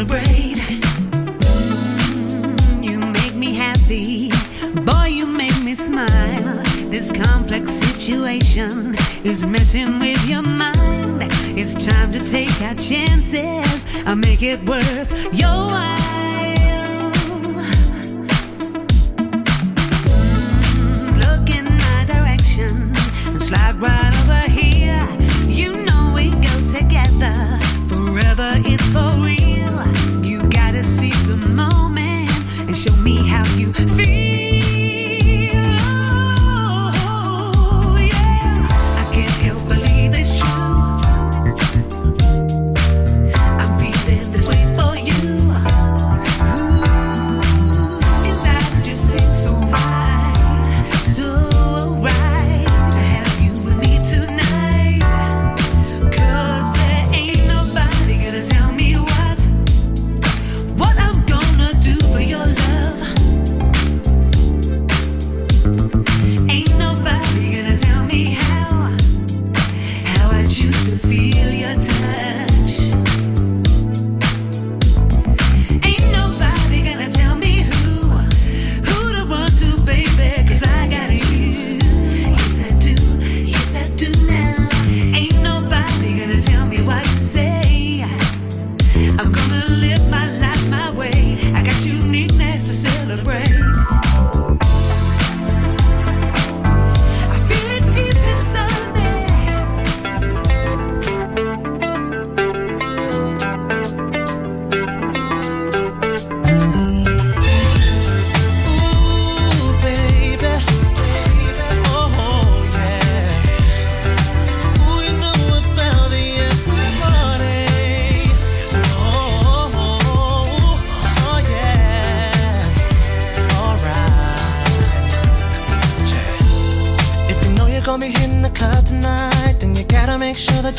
celebrate. Mm, you make me happy, boy, you make me smile. This complex situation is messing with your mind. It's time to take our chances. I'll make it worth your while.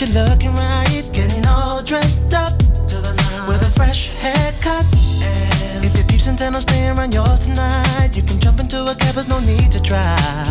You're looking right, getting all dressed up with a fresh haircut. If your peeps intend on staying around yours tonight, you can jump into a cab, there's no need to drive.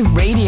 Radio,